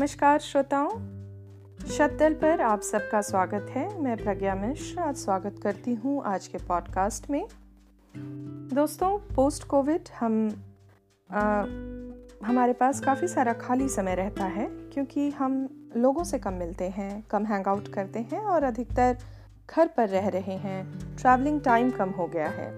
नमस्कार श्रोताओं। शतल पर आप सबका स्वागत है। मैं प्रज्ञा मिश्र। आज स्वागत करती हूँ आज के पॉडकास्ट में। दोस्तों पोस्ट कोविड हम आ, हमारे पास काफ़ी सारा खाली समय रहता है क्योंकि हम लोगों से कम मिलते हैं कम हैंग आउट करते हैं और अधिकतर घर पर रह रहे हैं। ट्रैवलिंग टाइम कम हो गया है।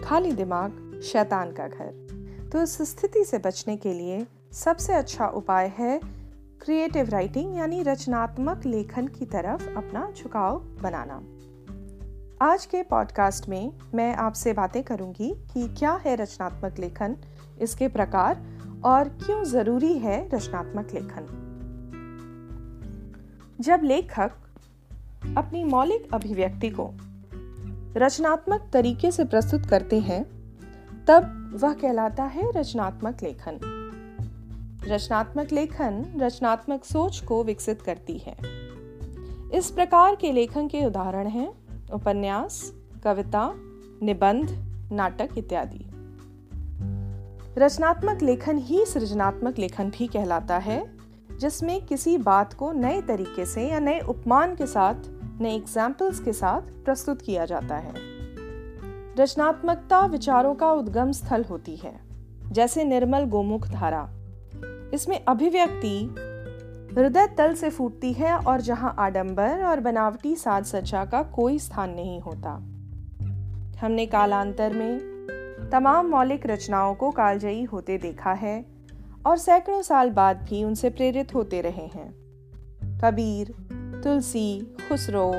खाली दिमाग शैतान का घर। तो इस स्थिति से बचने के लिए सबसे अच्छा उपाय है क्रिएटिव राइटिंग यानी रचनात्मक लेखन की तरफ़ अपना झुकाव बनाना। आज के पॉडकास्ट में मैं आपसे बातें करूँगी कि क्या है रचनात्मक लेखन, इसके प्रकार, और क्यों ज़रूरी है रचनात्मक लेखन। जब लेखक अपनी मौलिक अभिव्यक्ति को रचनात्मक तरीके से प्रस्तुत करते हैं, तब वह कहलाता है रचनात्मक लेखन। रचनात्मक लेखन रचनात्मक सोच को विकसित करती है। इस प्रकार के लेखन के उदाहरण हैं, उपन्यास, कविता, निबंध, नाटक इत्यादि। रचनात्मक लेखन ही सृजनात्मक लेखन भी कहलाता है, जिसमें किसी बात को नए तरीके से या नए उपमान के साथ, नए एग्जाम्पल्स के साथ प्रस्तुत किया जाता है। रचनात्मकता विचारों का उद्गम स्थल होती है, जैसे निर्मल गोमुख धारा। इसमें अभिव्यक्ति हृदय तल से फूटती है और जहाँ आडंबर और बनावटी साज सज्जा का कोई स्थान नहीं होता हमने कालांतर में तमाम मौलिक रचनाओं को कालजयी होते देखा है और सैकड़ों साल बाद भी उनसे प्रेरित होते रहे हैं कबीर, तुलसी, खुसरो,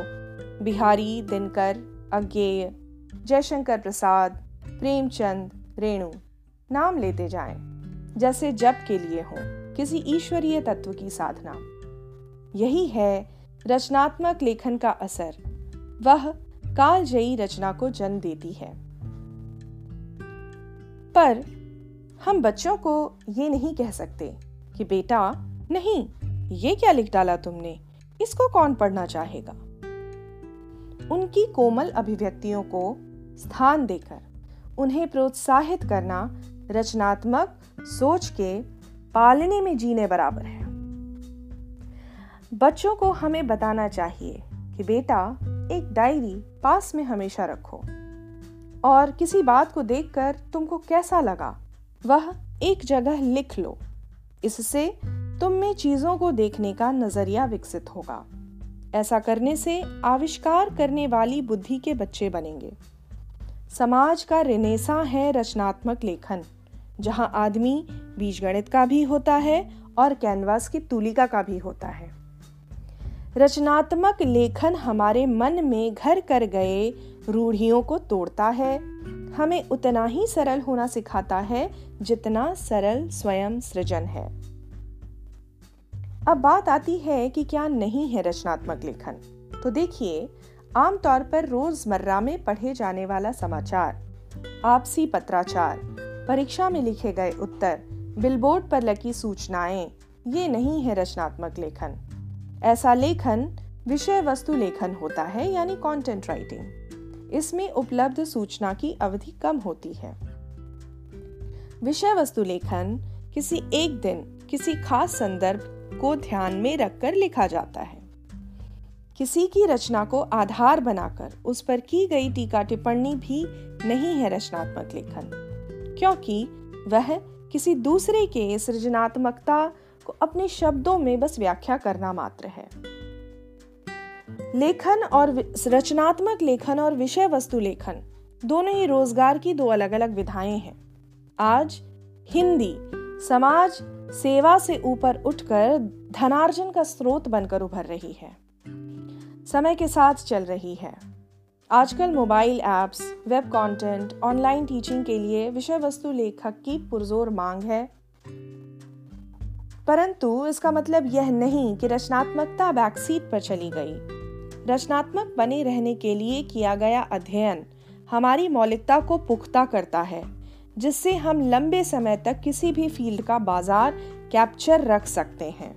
बिहारी, दिनकर, अज्ञेय, जयशंकर प्रसाद, प्रेमचंद, रेणु, नाम लेते जाएँ। जैसे जप के लिए हो, किसी ईश्वरीय तत्व की साधना। यही है रचनात्मक लेखन का असर। वह कालजयी रचना को जन्म देती है। पर हम बच्चों को ये नहीं कह सकते कि, बेटा, नहीं, ये क्या लिख डाला तुमने? इसको कौन पढ़ना चाहेगा? उनकी कोमल अभिव्यक्तियों को स्थान देकर, उन्हें प्रोत्साहित करना रचनात्मक सोच के पालने में जीने बराबर है। बच्चों को हमें बताना चाहिए कि बेटा, एक डायरी पास में हमेशा रखो और किसी बात को देखकर तुमको कैसा लगा, वह एक जगह लिख लो। इससे तुम में चीज़ों को देखने का नज़रिया विकसित होगा। ऐसा करने से आविष्कार करने वाली बुद्धि के बच्चे बनेंगे। समाज का रिनेसा है रचनात्मक लेखन। जहाँ आदमी बीजगणित का भी होता है और कैनवास की तुलिका का भी होता है। रचनात्मक लेखन हमारे मन में घर कर गए रूढ़ियों को तोड़ता है। हमें उतना ही सरल होना सिखाता है जितना सरल स्वयं सृजन है। अब बात आती है कि क्या नहीं है रचनात्मक लेखन। तो देखिए, आमतौर पर रोज़मर्रा में पढ़े जाने वाला समाचार, आपसी पत्राचार परीक्षा में लिखे गए उत्तर बिलबोर्ड पर लगी सूचनाएँ। ये नहीं है रचनात्मक लेखन। ऐसा लेखन विषय वस्तु लेखन होता है, यानी कंटेंट राइटिंग इसमें उपलब्ध सूचना की अवधि कम होती है। विषय वस्तु लेखन किसी एक दिन, किसी खास संदर्भ को ध्यान में रखकर लिखा जाता है। किसी की रचना को आधार बनाकर उस पर की गई टीका टिप्पणी भी नहीं है रचनात्मक लेखन। क्योंकि वह किसी दूसरे के सृजनात्मकता को अपने शब्दों में बस व्याख्या करना मात्र है। लेखन और रचनात्मक लेखन और विषय वस्तु लेखन दोनों ही रोज़गार की दो अलग अलग विधाएँ हैं। आज हिंदी समाज सेवा से ऊपर उठकर धनार्जन का स्रोत बनकर उभर रही है। समय के साथ चल रही है। आजकल mobile apps web content, online teaching के लिए विषय वस्तु लेखक की पुरजोर मांग है। परंतु इसका मतलब यह नहीं कि रचनात्मकता बैकसीट पर चली गई। रचनात्मक बने रहने के लिए किया गया अध्ययन हमारी मौलिकता को पुख्ता करता है जिससे हम लंबे समय तक किसी भी फ़ील्ड का बाज़ार कैप्चर रख सकते हैं।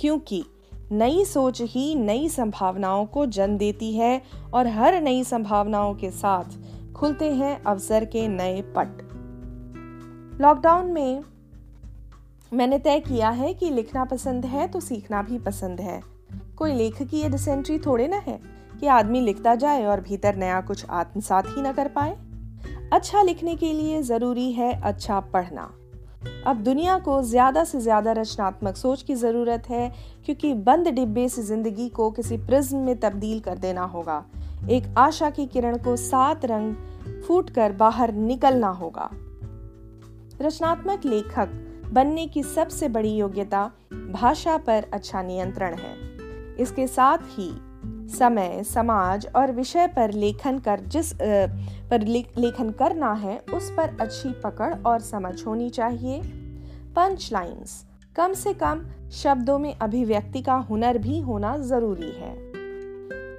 क्योंकि नई सोच ही नई संभावनाओं को जन्म देती है और हर नई संभावनाओं के साथ खुलते हैं अवसर के नए पट। लॉकडाउन में मैंने तय किया है कि लिखना पसंद है तो सीखना भी पसंद है। कोई लेखक की ये डिसेंट्री थोड़े ना है कि आदमी लिखता जाए और भीतर नया कुछ आत्मसात ही ना कर पाए। अच्छा लिखने के लिए ज़रूरी है अच्छा पढ़ना। अब दुनिया को ज़्यादा से ज़्यादा रचनात्मक सोच की ज़रूरत है, क्योंकि बंद डिब्बे से ज़िंदगी को किसी प्रिज्म में तब्दील कर देना होगा। एक आशा की किरण को सात रंग फूट कर बाहर निकलना होगा। रचनात्मक लेखक बनने की सबसे बड़ी योग्यता भाषा पर अच्छा नियंत्रण है। इसके साथ ही समय, समाज और विषय पर लेखन कर जिस पर लेखन करना है, उस पर अच्छी पकड़ और समझ होनी चाहिए। पंच लाइन्स कम से कम शब्दों में अभिव्यक्ति का हुनर भी होना ज़रूरी है।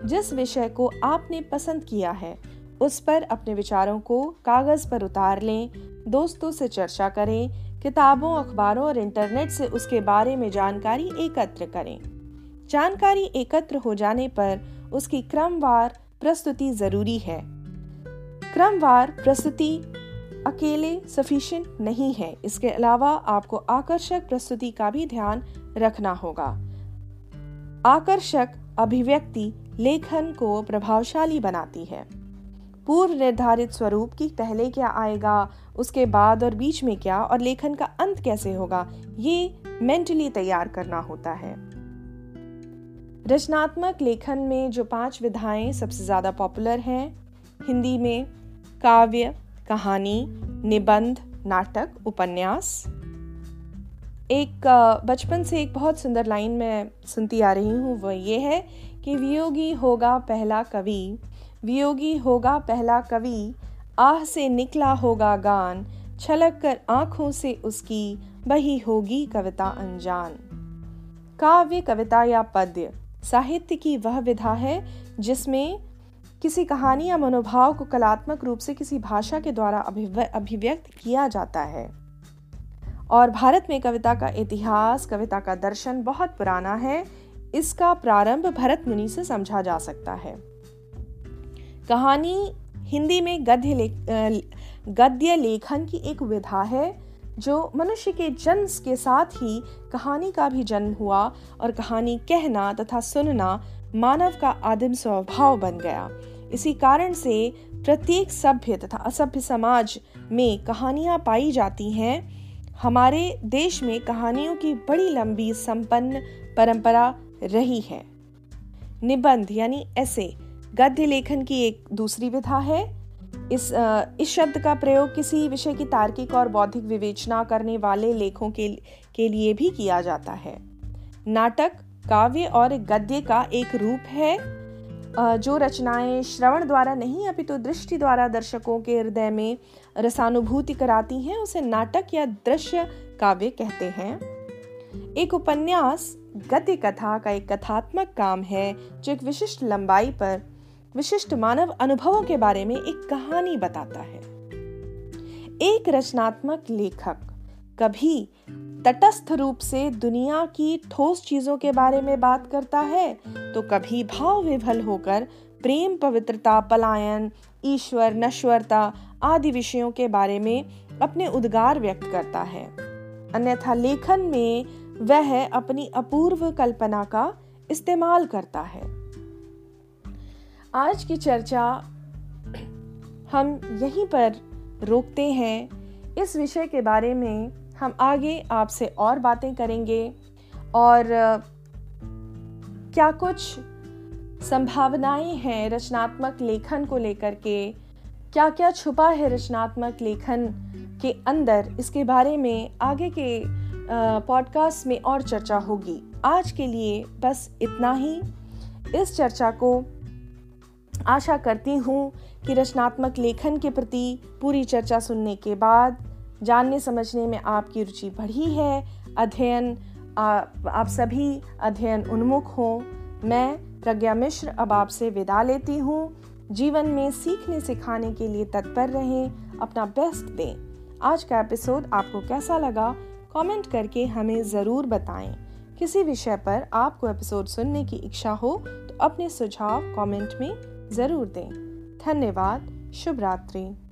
जिस विषय को आपने पसंद किया है, उस पर अपने विचारों को कागज़ पर उतार लें, दोस्तों से चर्चा करें, किताबों, अखबारों और इंटरनेट से उसके बारे में जानकारी एकत्र करें। जानकारी एकत्र हो जाने पर उसकी क्रमवार प्रस्तुति ज़रूरी है। क्रमवार प्रस्तुति अकेले सफिशिएंट नहीं है। इसके अलावा आपको आकर्षक प्रस्तुति का भी ध्यान रखना होगा। आकर्षक अभिव्यक्ति लेखन को प्रभावशाली बनाती है। पूर्व निर्धारित स्वरूप की पहले क्या आएगा, उसके बाद और बीच में क्या, और लेखन का अंत कैसे होगा, ये मेंटली तैयार करना होता है। रचनात्मक लेखन में जो पाँच विधाएँ सबसे ज़्यादा पॉपुलर हैं, हिंदी में काव्य, कहानी, निबंध, नाटक, उपन्यास। एक बचपन से एक बहुत सुंदर लाइन मैं सुनती आ रही हूँ वह ये है कि वियोगी होगा पहला कवि, वियोगी होगा पहला कवि, आह से निकला होगा गान, छलक कर आँखों से उसकी बही होगी कविता अनजान काव्य, कविता या पद्य साहित्य की वह विधा है जिसमें किसी कहानी या मनोभाव को कलात्मक रूप से किसी भाषा के द्वारा अभिव्यक्त किया जाता है। और भारत में कविता का इतिहास कविता का दर्शन बहुत पुराना है। इसका प्रारंभ भरत मुनि से समझा जा सकता है। कहानी हिंदी में गद्य ले, गद्य लेखन की एक विधा है। जो मनुष्य के जन्म के साथ ही कहानी का भी जन्म हुआ और कहानी कहना तथा सुनना मानव का आदिम स्वभाव बन गया। इसी कारण से प्रत्येक सभ्य तथा असभ्य समाज में कहानियाँ पाई जाती हैं। हमारे देश में कहानियों की बड़ी लंबी संपन्न परंपरा रही है। निबंध यानी ऐसे गद्य लेखन की एक दूसरी विधा है। इस इस शब्द का प्रयोग किसी विषय की तार्किक और बौद्धिक विवेचना करने वाले लेखों के के लिए भी किया जाता है। नाटक, काव्य और गद्य का एक रूप है जो रचनाएँ श्रवण द्वारा नहीं, अपितु तो दृष्टि द्वारा दर्शकों के हृदय में रसानुभूति कराती हैं, उसे नाटक या दृश्य काव्य कहते हैं। एक उपन्यास, गद्य कथा का एक कथात्मक काम है, जो एक विशिष्ट लंबाई पर विशिष्ट मानव अनुभवों के बारे में एक कहानी बताता है। एक रचनात्मक लेखक कभी तटस्थ रूप से दुनिया की ठोस चीज़ों के बारे में बात करता है तो कभी भाव विभल होकर प्रेम, पवित्रता, पलायन, ईश्वर, नश्वरता आदि विषयों के बारे में अपने उद्गार व्यक्त करता है। अन्यथा लेखन में वह अपनी अपूर्व कल्पना का इस्तेमाल करता है। आज की चर्चा हम यहीं पर रोकते हैं। इस विषय के बारे में हम आगे आपसे और बातें करेंगे और क्या कुछ संभावनाएँ हैं रचनात्मक लेखन को लेकर के? क्या क्या छुपा है रचनात्मक लेखन के अंदर? इसके बारे में आगे के पॉडकास्ट में और चर्चा होगी। आज के लिए बस इतना ही। इस चर्चा को आशा करती हूँ कि रचनात्मक लेखन के प्रति पूरी चर्चा सुनने के बाद, जानने समझने में आपकी रुचि बढ़ी है, अध्ययन आप सभी अध्ययन उन्मुख हों। मैं प्रज्ञा मिश्र अब आपसे विदा लेती हूँ। जीवन में सीखने सिखाने के लिए तत्पर रहें, अपना बेस्ट दें। आज का एपिसोड आपको कैसा लगा? कमेंट करके हमें ज़रूर बताएँ। किसी विषय पर आपको एपिसोड सुनने की इच्छा हो तो अपने सुझाव कमेंट में ज़रूर दें। धन्यवाद शुभ रात्रि।